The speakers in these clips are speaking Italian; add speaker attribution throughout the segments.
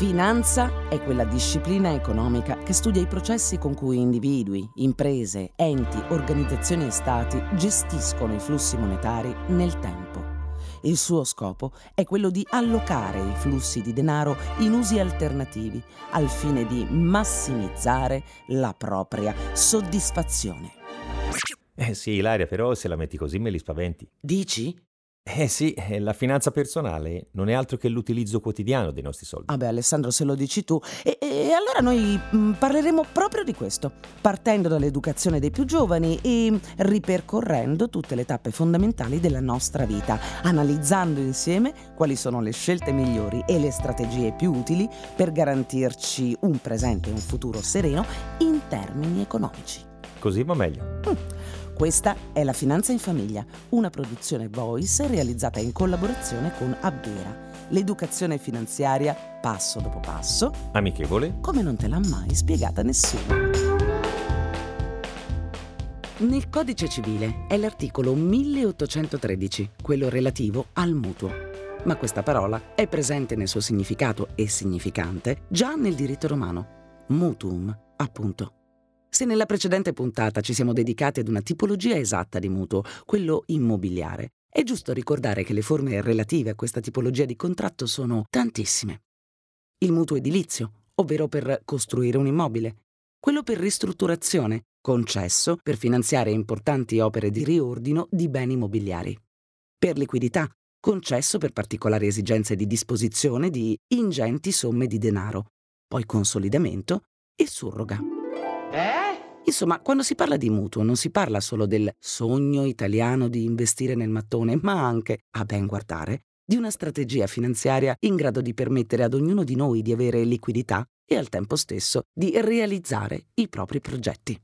Speaker 1: Finanza è quella disciplina economica che studia i processi con cui individui, imprese, enti, organizzazioni e stati gestiscono i flussi monetari nel tempo. Il suo scopo è quello di allocare i flussi di denaro in usi alternativi al fine di massimizzare la propria soddisfazione.
Speaker 2: Eh sì, Ilaria, però se la metti così me li spaventi.
Speaker 1: Dici?
Speaker 2: Eh sì, eh, la finanza personale non è altro che l'utilizzo quotidiano dei nostri soldi.
Speaker 1: Vabbè Alessandro, se lo dici tu. E, e allora noi mh, mm, parleremo proprio di questo, partendo dall'educazione dei più giovani e ripercorrendo tutte le tappe fondamentali della nostra vita, analizzando insieme quali sono le scelte migliori e le strategie più utili per garantirci un presente e un futuro sereno in termini economici.
Speaker 2: Così va meglio.
Speaker 1: Mm. Questa è La Finanza in Famiglia, una produzione Voice realizzata in collaborazione con Abbera, l'educazione finanziaria passo dopo passo,
Speaker 2: amichevole,
Speaker 1: come non te l'ha mai spiegata nessuno. Nel codice civile è l'articolo 1813, quello relativo al mutuo. Ma questa parola è presente nel suo significato e significante già nel diritto romano. Mutuum, appunto. Se nella precedente puntata ci siamo dedicati ad una tipologia esatta di mutuo, quello immobiliare, è giusto ricordare che le forme relative a questa tipologia di contratto sono tantissime. Il mutuo edilizio, ovvero per costruire un immobile, quello per ristrutturazione, concesso per finanziare importanti opere di riordino di beni immobiliari. Per liquidità, concesso per particolari esigenze di disposizione di ingenti somme di denaro, poi consolidamento e surroga. Eh? Insomma, quando si parla di mutuo non si parla solo del sogno italiano di investire nel mattone, ma anche, a ben guardare, di una strategia finanziaria in grado di permettere ad ognuno di noi di avere liquidità e al tempo stesso di realizzare i propri progetti.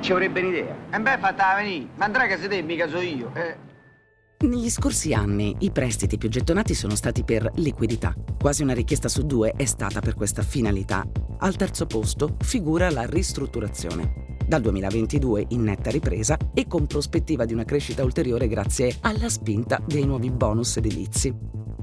Speaker 3: Ci avrebbe un'idea. E beh, fatta venire. Ma andrà che se te mica so io. Eh.
Speaker 1: Negli scorsi anni i prestiti più gettonati sono stati per liquidità. Quasi una richiesta su due è stata per questa finalità. Al terzo posto figura la ristrutturazione. Dal 2022 in netta ripresa e con prospettiva di una crescita ulteriore grazie alla spinta dei nuovi bonus edilizi.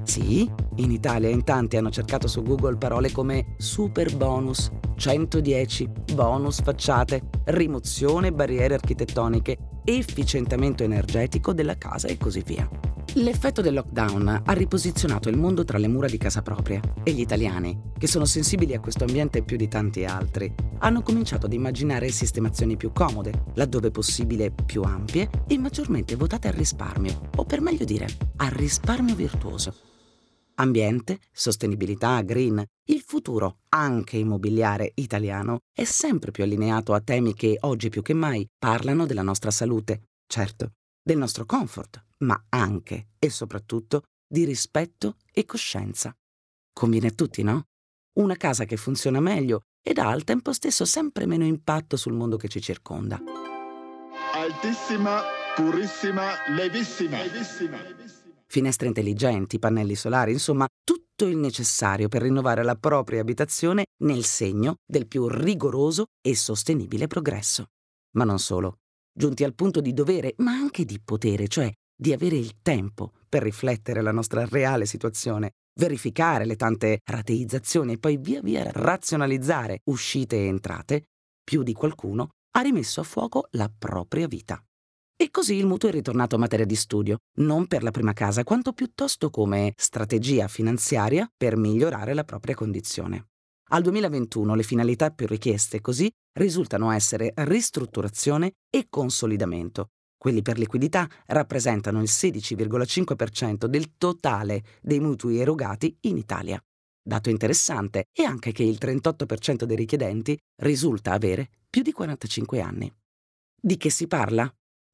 Speaker 1: Sì, in Italia in tanti hanno cercato su Google parole come super bonus, 110, bonus facciate, rimozione barriere architettoniche efficientamento energetico della casa e così via. L'effetto del lockdown ha riposizionato il mondo tra le mura di casa propria e gli italiani, che sono sensibili a questo ambiente più di tanti altri, hanno cominciato ad immaginare sistemazioni più comode, laddove possibile più ampie e maggiormente votate al risparmio, o per meglio dire, al risparmio virtuoso. Ambiente, sostenibilità, green, il futuro, anche immobiliare italiano, è sempre più allineato a temi che oggi più che mai parlano della nostra salute, certo, del nostro comfort, ma anche e soprattutto di rispetto e coscienza. Conviene a tutti, no? Una casa che funziona meglio ed ha al tempo stesso sempre meno impatto sul mondo che ci circonda.
Speaker 4: Altissima, purissima, levissima. levissima
Speaker 1: finestre intelligenti, pannelli solari, insomma tutto il necessario per rinnovare la propria abitazione nel segno del più rigoroso e sostenibile progresso. Ma non solo. Giunti al punto di dovere, ma anche di potere, cioè di avere il tempo per riflettere la nostra reale situazione, verificare le tante rateizzazioni e poi via via razionalizzare uscite e entrate, più di qualcuno ha rimesso a fuoco la propria vita. E così il mutuo è ritornato materia di studio, non per la prima casa, quanto piuttosto come strategia finanziaria per migliorare la propria condizione. Al 2021 le finalità più richieste così risultano essere ristrutturazione e consolidamento. Quelli per liquidità rappresentano il 16,5% del totale dei mutui erogati in Italia. Dato interessante è anche che il 38% dei richiedenti risulta avere più di 45 anni. Di che si parla?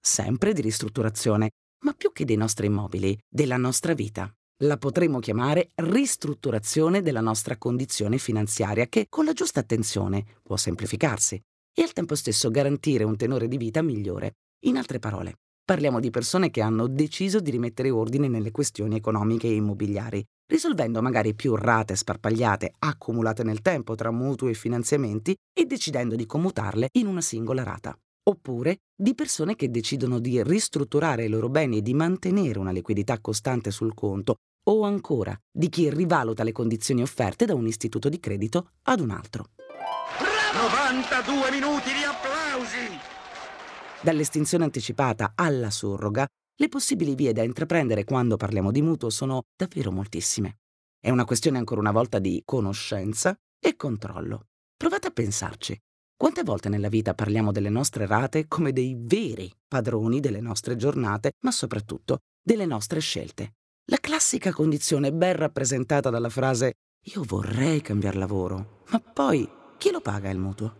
Speaker 1: Sempre di ristrutturazione, ma più che dei nostri immobili, della nostra vita. La potremmo chiamare ristrutturazione della nostra condizione finanziaria che, con la giusta attenzione, può semplificarsi e al tempo stesso garantire un tenore di vita migliore. In altre parole, parliamo di persone che hanno deciso di rimettere ordine nelle questioni economiche e immobiliari, risolvendo magari più rate sparpagliate accumulate nel tempo tra mutui e finanziamenti e decidendo di commutarle in una singola rata oppure di persone che decidono di ristrutturare i loro beni e di mantenere una liquidità costante sul conto, o ancora di chi rivaluta le condizioni offerte da un istituto di credito ad un altro.
Speaker 5: 92 minuti di applausi!
Speaker 1: Dall'estinzione anticipata alla surroga, le possibili vie da intraprendere quando parliamo di mutuo sono davvero moltissime. È una questione ancora una volta di conoscenza e controllo. Provate a pensarci. Quante volte nella vita parliamo delle nostre rate come dei veri padroni delle nostre giornate, ma soprattutto delle nostre scelte? La classica condizione ben rappresentata dalla frase io vorrei cambiare lavoro, ma poi chi lo paga il mutuo?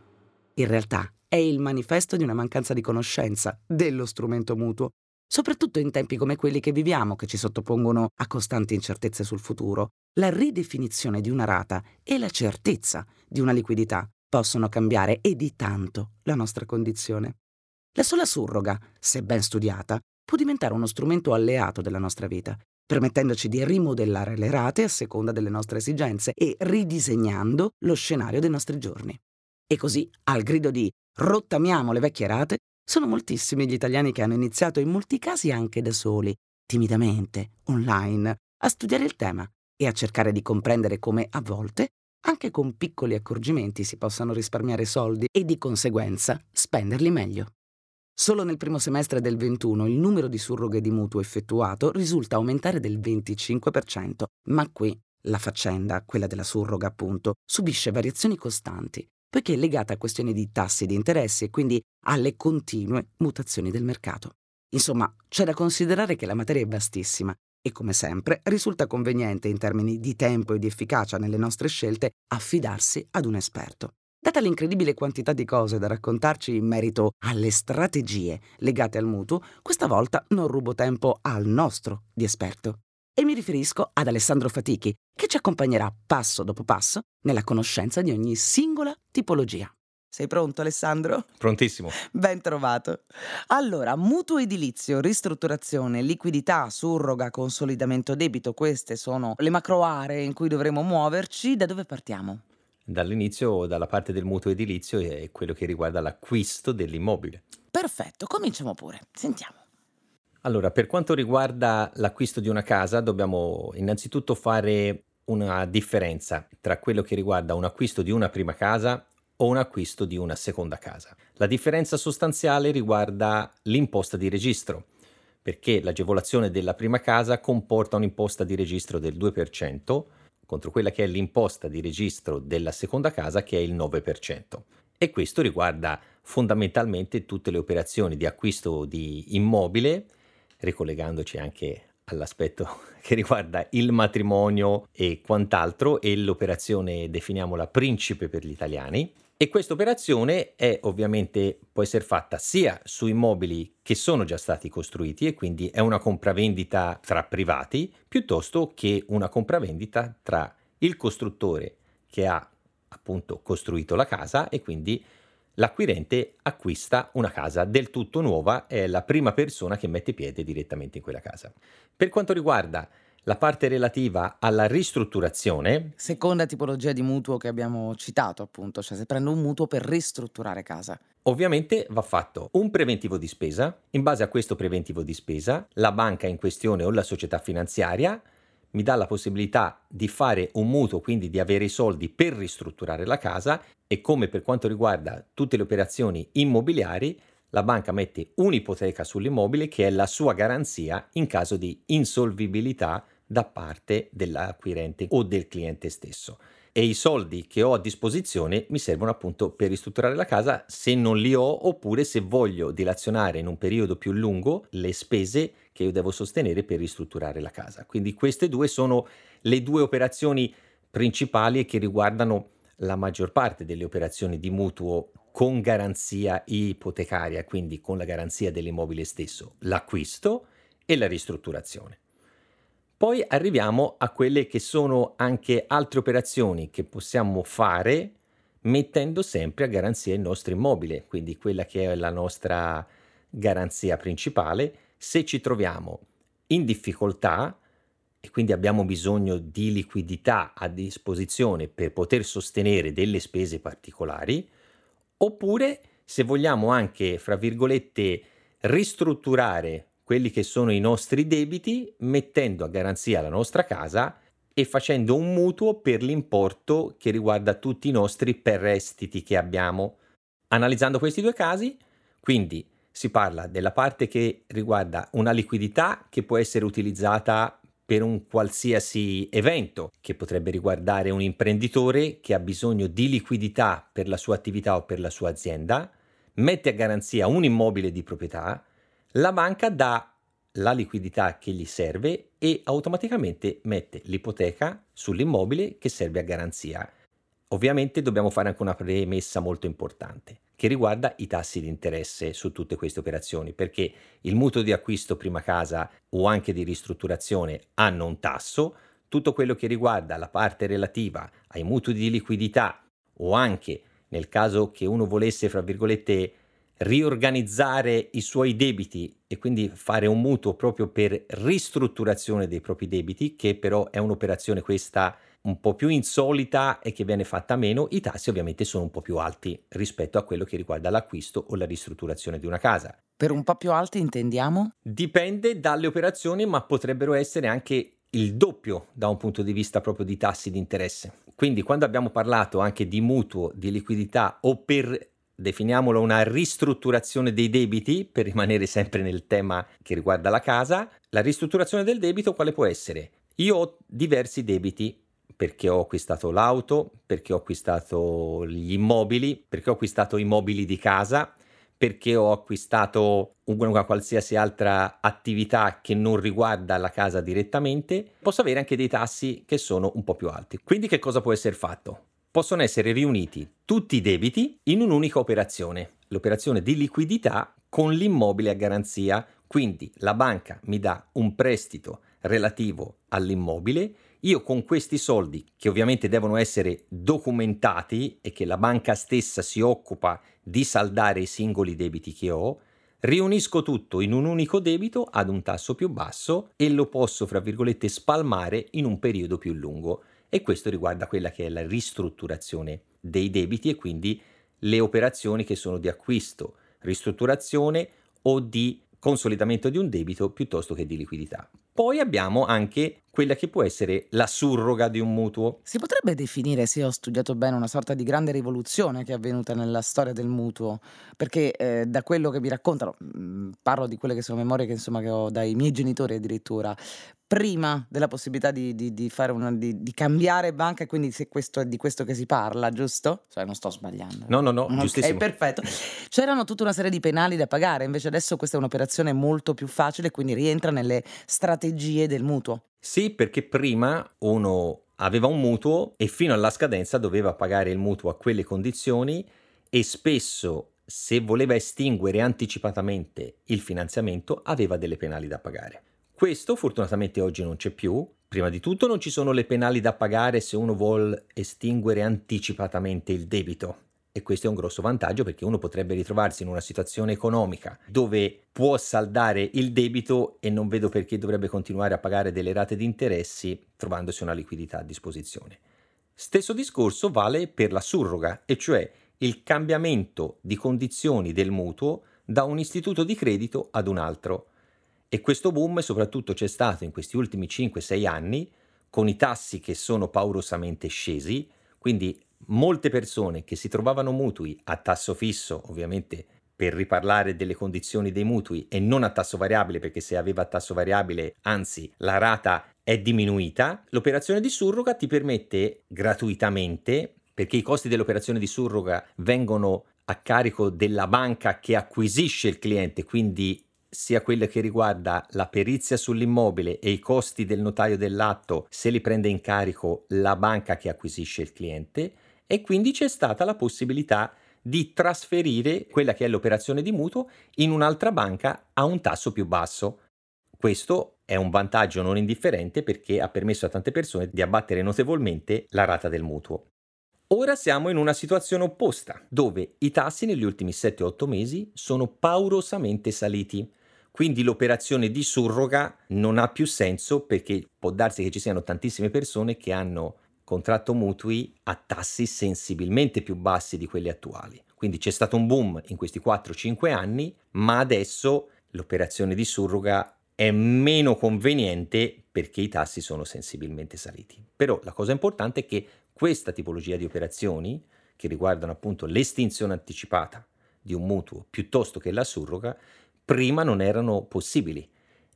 Speaker 1: In realtà è il manifesto di una mancanza di conoscenza dello strumento mutuo, soprattutto in tempi come quelli che viviamo, che ci sottopongono a costanti incertezze sul futuro. La ridefinizione di una rata e la certezza di una liquidità possono cambiare e di tanto la nostra condizione. La sola surroga, se ben studiata, può diventare uno strumento alleato della nostra vita, permettendoci di rimodellare le rate a seconda delle nostre esigenze e ridisegnando lo scenario dei nostri giorni. E così, al grido di rottamiamo le vecchie rate, sono moltissimi gli italiani che hanno iniziato, in molti casi anche da soli, timidamente, online, a studiare il tema e a cercare di comprendere come a volte, anche con piccoli accorgimenti, si possano risparmiare soldi e di conseguenza spenderli meglio. Solo nel primo semestre del 21 il numero di surroghe di mutuo effettuato risulta aumentare del 25%, ma qui la faccenda, quella della surroga appunto, subisce variazioni costanti, poiché è legata a questioni di tassi di interessi e quindi alle continue mutazioni del mercato. Insomma, c'è da considerare che la materia è vastissima e come sempre risulta conveniente in termini di tempo e di efficacia nelle nostre scelte affidarsi ad un esperto. Data l'incredibile quantità di cose da raccontarci in merito alle strategie legate al mutuo, questa volta non rubo tempo al nostro di esperto. E mi riferisco ad Alessandro Fatichi, che ci accompagnerà passo dopo passo nella conoscenza di ogni singola tipologia. Sei pronto Alessandro?
Speaker 2: Prontissimo.
Speaker 1: Ben trovato. Allora, mutuo edilizio, ristrutturazione, liquidità, surroga, consolidamento debito, queste sono le macro aree in cui dovremo muoverci. Da dove partiamo?
Speaker 2: Dall'inizio, dalla parte del mutuo edilizio, è quello che riguarda l'acquisto dell'immobile.
Speaker 1: Perfetto, cominciamo pure. Sentiamo.
Speaker 2: Allora, per quanto riguarda l'acquisto di una casa, dobbiamo innanzitutto fare una differenza tra quello che riguarda un acquisto di una prima casa o un acquisto di una seconda casa. La differenza sostanziale riguarda l'imposta di registro, perché l'agevolazione della prima casa comporta un'imposta di registro del 2%, contro quella che è l'imposta di registro della seconda casa che è il 9%. E questo riguarda fondamentalmente tutte le operazioni di acquisto di immobile, ricollegandoci anche all'aspetto che riguarda il matrimonio e quant'altro e l'operazione definiamola principe per gli italiani e questa operazione è ovviamente può essere fatta sia su immobili che sono già stati costruiti e quindi è una compravendita tra privati piuttosto che una compravendita tra il costruttore che ha appunto costruito la casa e quindi l'acquirente acquista una casa del tutto nuova, è la prima persona che mette piede direttamente in quella casa. Per quanto riguarda la parte relativa alla ristrutturazione.
Speaker 1: Seconda tipologia di mutuo che abbiamo citato, appunto, cioè se prendo un mutuo per ristrutturare casa.
Speaker 2: Ovviamente va fatto un preventivo di spesa. In base a questo preventivo di spesa, la banca in questione o la società finanziaria mi dà la possibilità di fare un mutuo, quindi di avere i soldi per ristrutturare la casa e come per quanto riguarda tutte le operazioni immobiliari, la banca mette un'ipoteca sull'immobile che è la sua garanzia in caso di insolvibilità da parte dell'acquirente o del cliente stesso. E i soldi che ho a disposizione mi servono appunto per ristrutturare la casa se non li ho oppure se voglio dilazionare in un periodo più lungo le spese che io devo sostenere per ristrutturare la casa. Quindi queste due sono le due operazioni principali e che riguardano la maggior parte delle operazioni di mutuo con garanzia ipotecaria, quindi con la garanzia dell'immobile stesso, l'acquisto e la ristrutturazione. Poi arriviamo a quelle che sono anche altre operazioni che possiamo fare mettendo sempre a garanzia il nostro immobile, quindi quella che è la nostra garanzia principale. Se ci troviamo in difficoltà e quindi abbiamo bisogno di liquidità a disposizione per poter sostenere delle spese particolari, oppure se vogliamo anche, fra virgolette, ristrutturare quelli che sono i nostri debiti mettendo a garanzia la nostra casa e facendo un mutuo per l'importo che riguarda tutti i nostri prestiti che abbiamo. Analizzando questi due casi, quindi si parla della parte che riguarda una liquidità che può essere utilizzata per un qualsiasi evento, che potrebbe riguardare un imprenditore che ha bisogno di liquidità per la sua attività o per la sua azienda, mette a garanzia un immobile di proprietà, la banca dà la liquidità che gli serve e automaticamente mette l'ipoteca sull'immobile che serve a garanzia. Ovviamente dobbiamo fare anche una premessa molto importante che riguarda i tassi di interesse su tutte queste operazioni, perché il mutuo di acquisto prima casa o anche di ristrutturazione hanno un tasso, tutto quello che riguarda la parte relativa ai mutui di liquidità o anche nel caso che uno volesse, fra virgolette, riorganizzare i suoi debiti e quindi fare un mutuo proprio per ristrutturazione dei propri debiti, che però è un'operazione questa un po' più insolita e che viene fatta meno, i tassi ovviamente sono un po' più alti rispetto a quello che riguarda l'acquisto o la ristrutturazione di una casa.
Speaker 1: Per un po' più alti intendiamo?
Speaker 2: Dipende dalle operazioni, ma potrebbero essere anche il doppio da un punto di vista proprio di tassi di interesse. Quindi quando abbiamo parlato anche di mutuo, di liquidità o per definiamolo una ristrutturazione dei debiti, per rimanere sempre nel tema che riguarda la casa, la ristrutturazione del debito quale può essere? Io ho diversi debiti perché ho acquistato l'auto, perché ho acquistato gli immobili, perché ho acquistato i mobili di casa, perché ho acquistato una qualsiasi altra attività che non riguarda la casa direttamente, posso avere anche dei tassi che sono un po' più alti. Quindi che cosa può essere fatto? Possono essere riuniti tutti i debiti in un'unica operazione, l'operazione di liquidità con l'immobile a garanzia. Quindi la banca mi dà un prestito relativo all'immobile io con questi soldi, che ovviamente devono essere documentati e che la banca stessa si occupa di saldare i singoli debiti che ho, riunisco tutto in un unico debito ad un tasso più basso e lo posso, fra virgolette, spalmare in un periodo più lungo. E questo riguarda quella che è la ristrutturazione dei debiti e quindi le operazioni che sono di acquisto, ristrutturazione o di consolidamento di un debito piuttosto che di liquidità. Poi abbiamo anche quella che può essere la surroga di un mutuo.
Speaker 1: Si potrebbe definire, se ho studiato bene, una sorta di grande rivoluzione che è avvenuta nella storia del mutuo, perché eh, da quello che mi raccontano, mh, mm, parlo di quelle che sono memorie che, insomma, che ho dai miei genitori addirittura, prima della possibilità di, di, di, una, di, cambiare banca, quindi se questo è di questo che si parla, giusto? Cioè non sto sbagliando.
Speaker 2: No, no, no, okay, giustissimo.
Speaker 1: perfetto. C'erano tutta una serie di penali da pagare, invece adesso questa è un'operazione molto più facile, quindi rientra nelle strategie del mutuo.
Speaker 2: Sì, perché prima uno aveva un mutuo e fino alla scadenza doveva pagare il mutuo a quelle condizioni e spesso se voleva estinguere anticipatamente il finanziamento aveva delle penali da pagare. Questo fortunatamente oggi non c'è più. Prima di tutto non ci sono le penali da pagare se uno vuole estinguere anticipatamente il debito. E questo è un grosso vantaggio perché uno potrebbe ritrovarsi in una situazione economica dove può saldare il debito e non vedo perché dovrebbe continuare a pagare delle rate di interessi trovandosi una liquidità a disposizione. Stesso discorso vale per la surroga, e cioè il cambiamento di condizioni del mutuo da un istituto di credito ad un altro. E questo boom soprattutto c'è stato in questi ultimi 5-6 anni, con i tassi che sono paurosamente scesi, quindi molte persone che si trovavano mutui a tasso fisso, ovviamente per riparlare delle condizioni dei mutui e non a tasso variabile, perché se aveva tasso variabile, anzi la rata è diminuita, l'operazione di surroga ti permette gratuitamente, perché i costi dell'operazione di surroga vengono a carico della banca che acquisisce il cliente, quindi sia quella che riguarda la perizia sull'immobile e i costi del notaio dell'atto se li prende in carico la banca che acquisisce il cliente e quindi c'è stata la possibilità di trasferire quella che è l'operazione di mutuo in un'altra banca a un tasso più basso. Questo è un vantaggio non indifferente perché ha permesso a tante persone di abbattere notevolmente la rata del mutuo. Ora siamo in una situazione opposta, dove i tassi negli ultimi 7-8 mesi sono paurosamente saliti. Quindi l'operazione di surroga non ha più senso perché può darsi che ci siano tantissime persone che hanno contratto mutui a tassi sensibilmente più bassi di quelli attuali. Quindi c'è stato un boom in questi 4-5 anni, ma adesso l'operazione di surroga è meno conveniente perché i tassi sono sensibilmente saliti. Però la cosa importante è che questa tipologia di operazioni, che riguardano appunto l'estinzione anticipata di un mutuo piuttosto che la surroga, prima non erano possibili.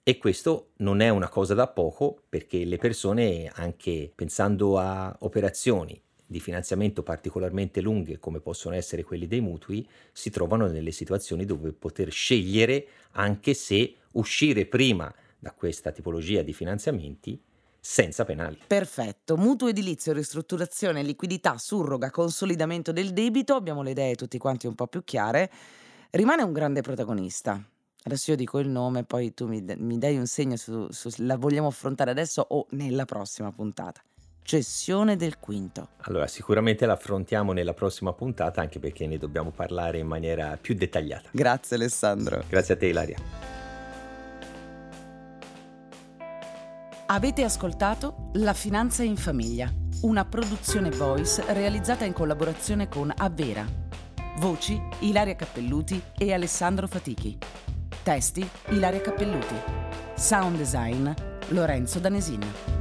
Speaker 2: E questo non è una cosa da poco perché le persone, anche pensando a operazioni di finanziamento particolarmente lunghe come possono essere quelli dei mutui, si trovano nelle situazioni dove poter scegliere anche se uscire prima da questa tipologia di finanziamenti senza penali.
Speaker 1: Perfetto, mutuo edilizio, ristrutturazione, liquidità, surroga, consolidamento del debito, abbiamo le idee tutti quanti un po' più chiare, rimane un grande protagonista. Adesso io dico il nome, poi tu mi, mi dai un segno su, su la vogliamo affrontare adesso o nella prossima puntata cessione del quinto.
Speaker 2: Allora, sicuramente l'affrontiamo nella prossima puntata anche perché ne dobbiamo parlare in maniera più dettagliata.
Speaker 1: Grazie Alessandro.
Speaker 2: Grazie a te Ilaria.
Speaker 1: Avete ascoltato La Finanza in Famiglia, una produzione voice realizzata in collaborazione con Avvera. Voci Ilaria Cappelluti e Alessandro Fatichi. Testi Ilaria Cappelluti. Sound design Lorenzo Danesin.